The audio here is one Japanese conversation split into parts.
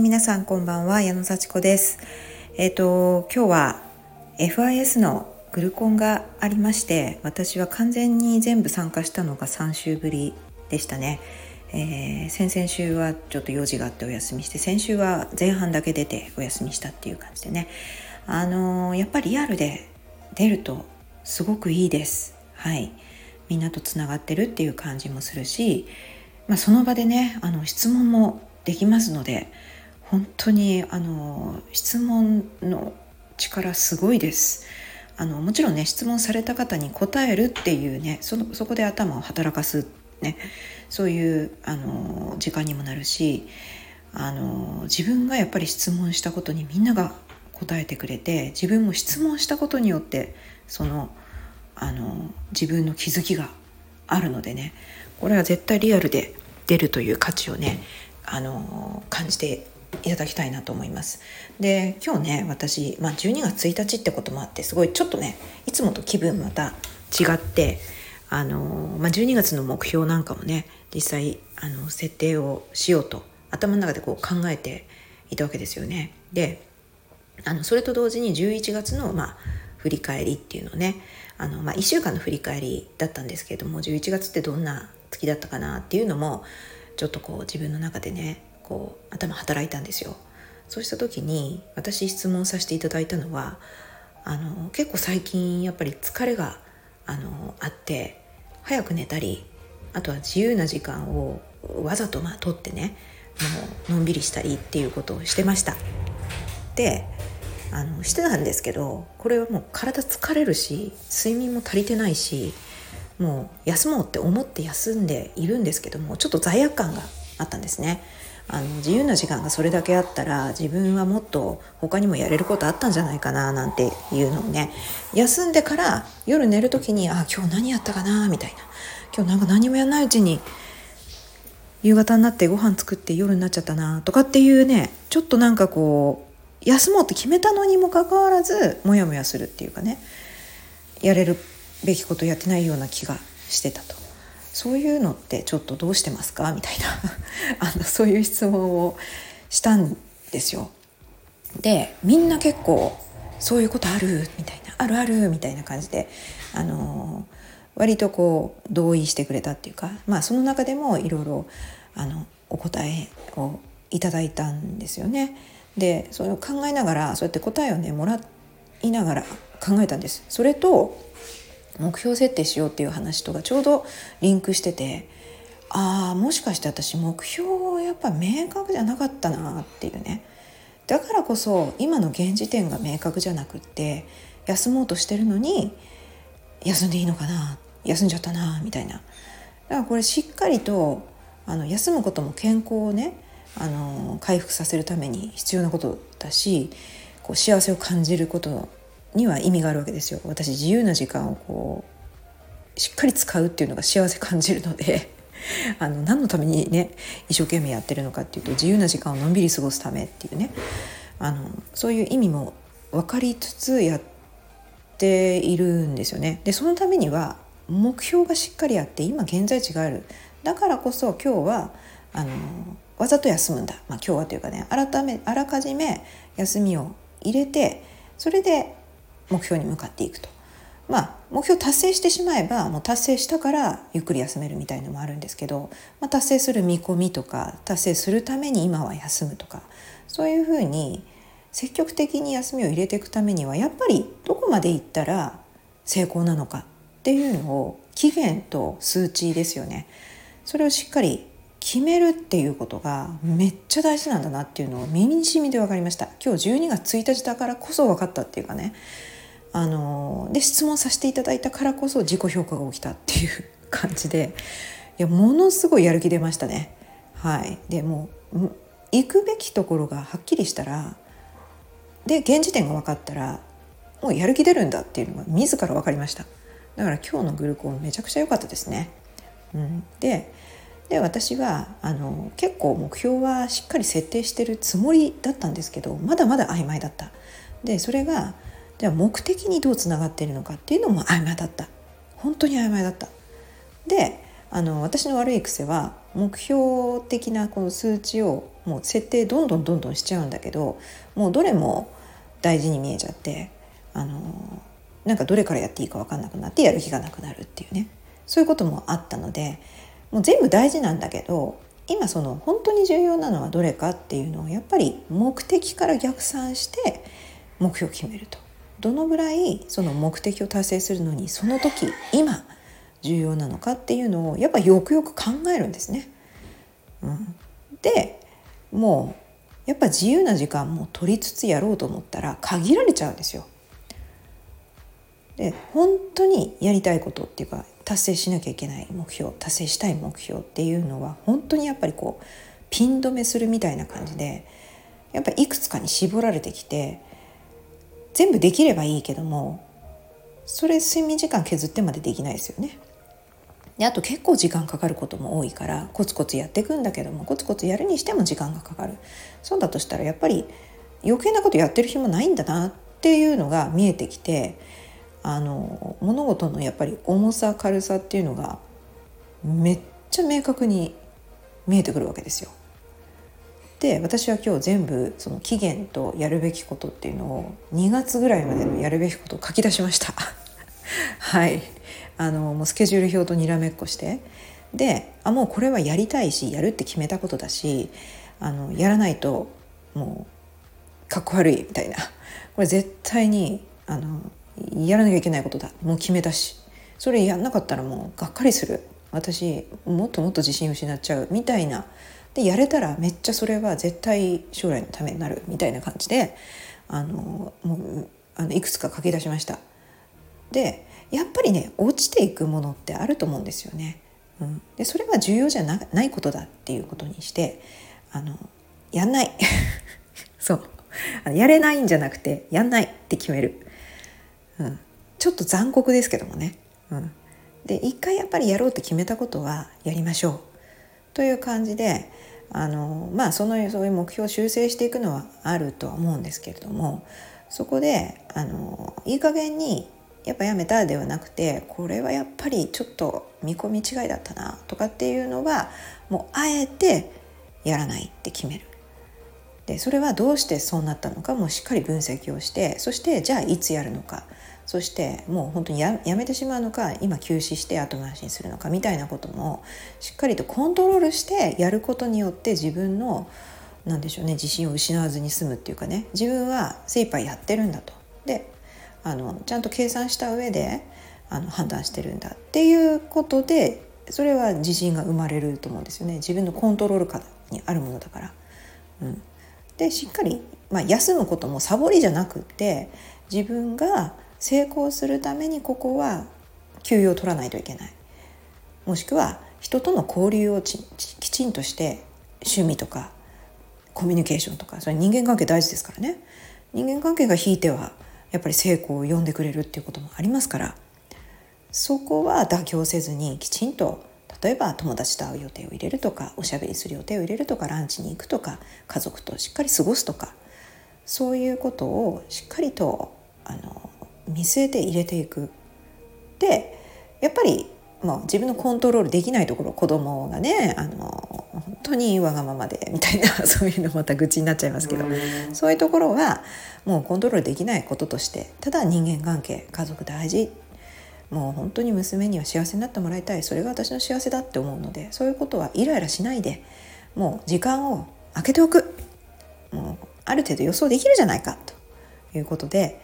皆さんこんばんは矢野幸子です。えっ、ー、と今日は FIS のグルコンがありまして私は完全に全部参加したのが3週ぶりでしたね、えー、先々週はちょっと用事があってお休みして先週は前半だけ出てお休みしたっていう感じでね。あのー、やっぱりリアルで出るとすごくいいです。はい。みんなとつながってるっていう感じもするし、まあ、その場でねあの質問もできますので本当にあの質問の力すごいです。あのもちろんね質問された方に答えるっていうねそのそこで頭を働かす、ね、そういうあの時間にもなるしあの自分がやっぱり質問したことにみんなが答えてくれて自分も質問したことによってそのあの自分の気づきがあるのでねこれは絶対リアルで出るという価値をねあの感じていただきたいなと思います。で今日ね私、まあ、12月1日ってこともあってすごいちょっとねいつもと気分また違ってあの、まあ、12月の目標なんかもね実際あの設定をしようと頭の中でこう考えていたわけですよね。であのそれと同時に11月の、まあ、振り返りっていうのねあの、まあ、1週間の振り返りだったんですけれども11月ってどんな月だったかなっていうのもちょっとこう自分の中でねこう頭働いたんですよ。そうした時に私質問させていただいたのはあの結構最近やっぱり疲れがあのあって早く寝たりあとは自由な時間をわざとまあ取ってねもうのんびりしたりっていうことをしてました。であのしてたんですけどこれはもう体疲れるし睡眠も足りてないしもう休もうって思って休んでいるんですけどもちょっと罪悪感があったんですね。あの自由な時間がそれだけあったら自分はもっと他にもやれることあったんじゃないかななんていうのをね休んでから夜寝る時にあ今日何やったかなみたいな。今日なんか何もやらないうちに夕方になってご飯作って夜になっちゃったなとかっていうねちょっとなんかこう休もうって決めたのにもかかわらずモヤモヤするっていうかねやれるべきことやってないような気がしてたと。そういうのってちょっとどうしてますか？みたいな あのそういう質問をしたんですよ。でみんな結構そういうことある？みたいなあるある？みたいな感じであの割とこう同意してくれたっていうかまあその中でもいろいろお答えをいただいたんですよね。でそれを考えながらそうやって答えをねもらいながら考えたんです。それと目標設定しようっていう話とかちょうどリンクしててああもしかして私目標をやっぱ明確じゃなかったなっていうね。だからこそ今の現時点が明確じゃなくって休もうとしてるのに休んでいいのかな休んじゃったなみたいな。だからこれしっかりとあの休むことも健康をねあの回復させるために必要なことだしこう幸せを感じることには意味があるわけですよ。私自由な時間をこうしっかり使うっていうのが幸せ感じるので あの何のためにね一生懸命やってるのかっていうと自由な時間をのんびり過ごすためっていうね。あのそういう意味も分かりつつやっているんですよね。でそのためには目標がしっかりあって今現在地がある。だからこそ今日はあのわざと休むんだ、まあ、今日はというかね改めあらかじめ休みを入れてそれで目標に向かっていくと。まあ、目標達成してしまえばもう達成したからゆっくり休めるみたいのもあるんですけど、まあ、達成する見込みとか達成するために今は休むとかそういうふうに積極的に休みを入れていくためにはやっぱりどこまでいったら成功なのかっていうのを期限と数値ですよね。それをしっかり決めるっていうことがめっちゃ大事なんだなっていうのを身に染みで分かりました。今日12月1日だからこそ分かったっていうかね。あので質問させていただいたからこそ自己評価が起きたっていう感じでいやものすごいやる気出ましたね。はい、でもう行くべきところがはっきりしたらで現時点が分かったらもうやる気出るんだっていうのが自ら分かりましただから今日のグルコンめちゃくちゃ良かったですね。うん、でで私はあの結構目標はしっかり設定してるつもりだったんですけどまだまだ曖昧だった。でそれがじゃあ目的にどうつながっているのかっていうのも曖昧だった。本当に曖昧だった。であの私の悪い癖は目標的なこの数値をもう設定どんどんどんどんしちゃうんだけどもうどれも大事に見えちゃってあのなんかどれからやっていいか分かんなくなってやる気がなくなるっていうね。そういうこともあったのでもう全部大事なんだけど今その本当に重要なのはどれかっていうのをやっぱり目的から逆算して目標を決めると。どのぐらいその目的を達成するのにその時今重要なのかっていうのをやっぱよくよく考えるんですね。うん、でもうやっぱ自由な時間も取りつつやろうと思ったら限られちゃうんですよ。で本当にやりたいことっていうか達成しなきゃいけない目標達成したい目標っていうのは本当にやっぱりこうピン止めするみたいな感じでやっぱいくつかに絞られてきて全部できればいいけどもそれ睡眠時間削ってまでできないですよね。であと結構時間かかることも多いからコツコツやっていくんだけどもコツコツやるにしても時間がかかるそうだとしたらやっぱり余計なことやってる暇ないんだなっていうのが見えてきてあの物事のやっぱり重さ軽さっていうのがめっちゃ明確に見えてくるわけですよ。で私は今日全部その期限とやるべきことっていうのを2月ぐらいまでのやるべきことを書き出しました。はい。あのもうスケジュール表とにらめっこして。であもうこれはやりたいしやるって決めたことだしあのやらないともうかっこ悪いみたいな。これ絶対にあのやらなきゃいけないことだ。もう決めたし。それやんなかったらもうがっかりする。私もっともっと自信失っちゃう。みたいなでやれたらめっちゃそれは絶対将来のためになるみたいな感じであのもうあのいくつか書き出しました。でやっぱりね落ちていくものってあると思うんですよね。うん、でそれは重要じゃないことだっていうことにしてあのやんない。そう。やれないんじゃなくてやんないって決める、うん、ちょっと残酷ですけどもね、うん、で一回やっぱりやろうって決めたことはやりましょう。という感じであのまあそのそういう目標を修正していくのはあるとは思うんですけれどもそこであのいい加減にやっぱやめたではなくてこれはやっぱりちょっと見込み違いだったなとかっていうのはもうあえてやらないって決める。でそれはどうしてそうなったのかもしっかり分析をしてそしてじゃあいつやるのかそしてもう本当にやめてしまうのか今休止して後回しにするのかみたいなこともしっかりとコントロールしてやることによって自分の何でしょうね自信を失わずに済むっていうかね自分は精一杯やってるんだと。であのちゃんと計算した上であの判断してるんだっていうことでそれは自信が生まれると思うんですよね自分のコントロール下にあるものだから。うん、でしっかり、まあ、休むこともサボりじゃなくって自分が成功するためにここは休養を取らないといけない。もしくは人との交流をきちんとして趣味とかコミュニケーションとかそれ人間関係大事ですからね。人間関係がひいてはやっぱり成功を呼んでくれるっていうこともありますからそこは妥協せずにきちんと例えば友達と会う予定を入れるとかおしゃべりする予定を入れるとかランチに行くとか家族としっかり過ごすとかそういうことをしっかりとあの見据えて入れていく。でやっぱりまあ、自分のコントロールできないところ子供がねあの本当にわがままで みたいなそういうのまた愚痴になっちゃいますけどそういうところはもうコントロールできないこととしてただ人間関係家族大事。もう本当に娘には幸せになってもらいたい。それが私の幸せだって思うのでそういうことはイライラしないでもう時間を空けておく。もうある程度予想できるじゃないかということで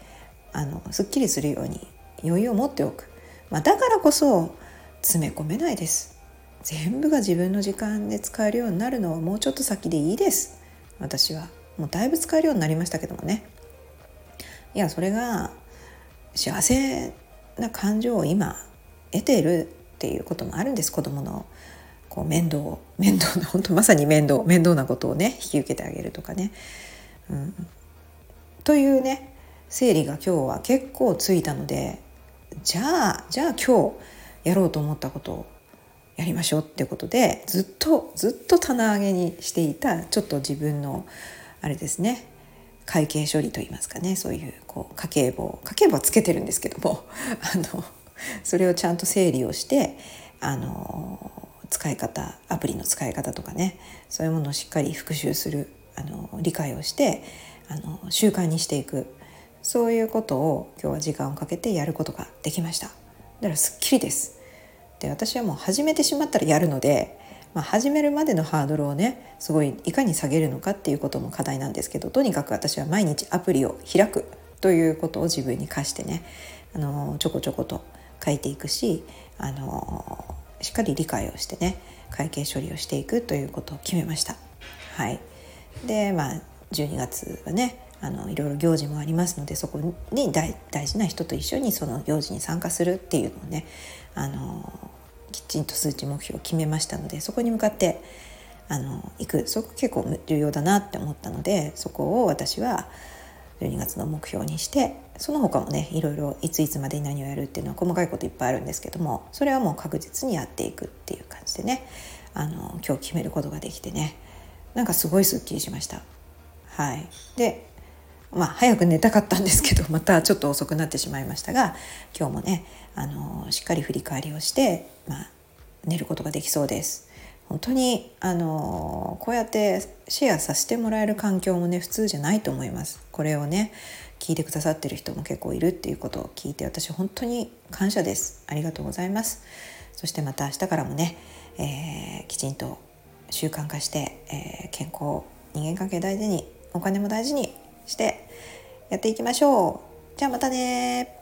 あのすっきりするように余裕を持っておく、まあ、だからこそ詰め込めないです。全部が自分の時間で使えるようになるのはもうちょっと先でいいです。私はもうだいぶ使えるようになりましたけどもね。いやそれが幸せな感情を今得ているっていうこともあるんです。子供のこう面倒面倒な 本当まさに面倒面倒なことをね引き受けてあげるとかね、うん、というね整理が今日は結構ついたのでじゃあじゃあ今日やろうと思ったことをやりましょうってことでずっとずっと棚上げにしていたちょっと自分のあれですね会計処理といいますかねそういうこう家計簿家計簿はつけてるんですけども あのそれをちゃんと整理をしてあの使い方アプリの使い方とかねそういうものをしっかり復習するあの理解をしてあの習慣にしていくそういうことを今日は時間をかけてやることができました。だからすっきりです。で私はもう始めてしまったらやるので、まあ、始めるまでのハードルをねすごいいかに下げるのかっていうことも課題なんですけどとにかく私は毎日アプリを開くということを自分に課してねあのちょこちょこと書いていくしあのしっかり理解をしてね会計処理をしていくということを決めました。はい。でまあ12月はねあのいろいろ行事もありますのでそこに大事な人と一緒にその行事に参加するっていうのをねあのきちんと数値目標を決めましたのでそこに向かってあの行くそこ結構重要だなって思ったのでそこを私は12月の目標にしてその他もねいろいろいついつまでに何をやるっていうのは細かいこといっぱいあるんですけどもそれはもう確実にやっていくっていう感じでねあの今日決めることができてねなんかすごいすっきりしました。はい、でまあ早く寝たかったんですけど またちょっと遅くなってしまいましたが今日もねあのしっかり振り返りをして、まあ、寝ることができそうです。本当にあのこうやってシェアさせてもらえる環境もね普通じゃないと思います。これをね聞いてくださってる人も結構いるっていうことを聞いて私本当に感謝です。ありがとうございます。そしてまた明日からもね、えー、きちんと習慣化して、えー、健康人間関係大事にお金も大事にしてやっていきましょう。じゃあまたね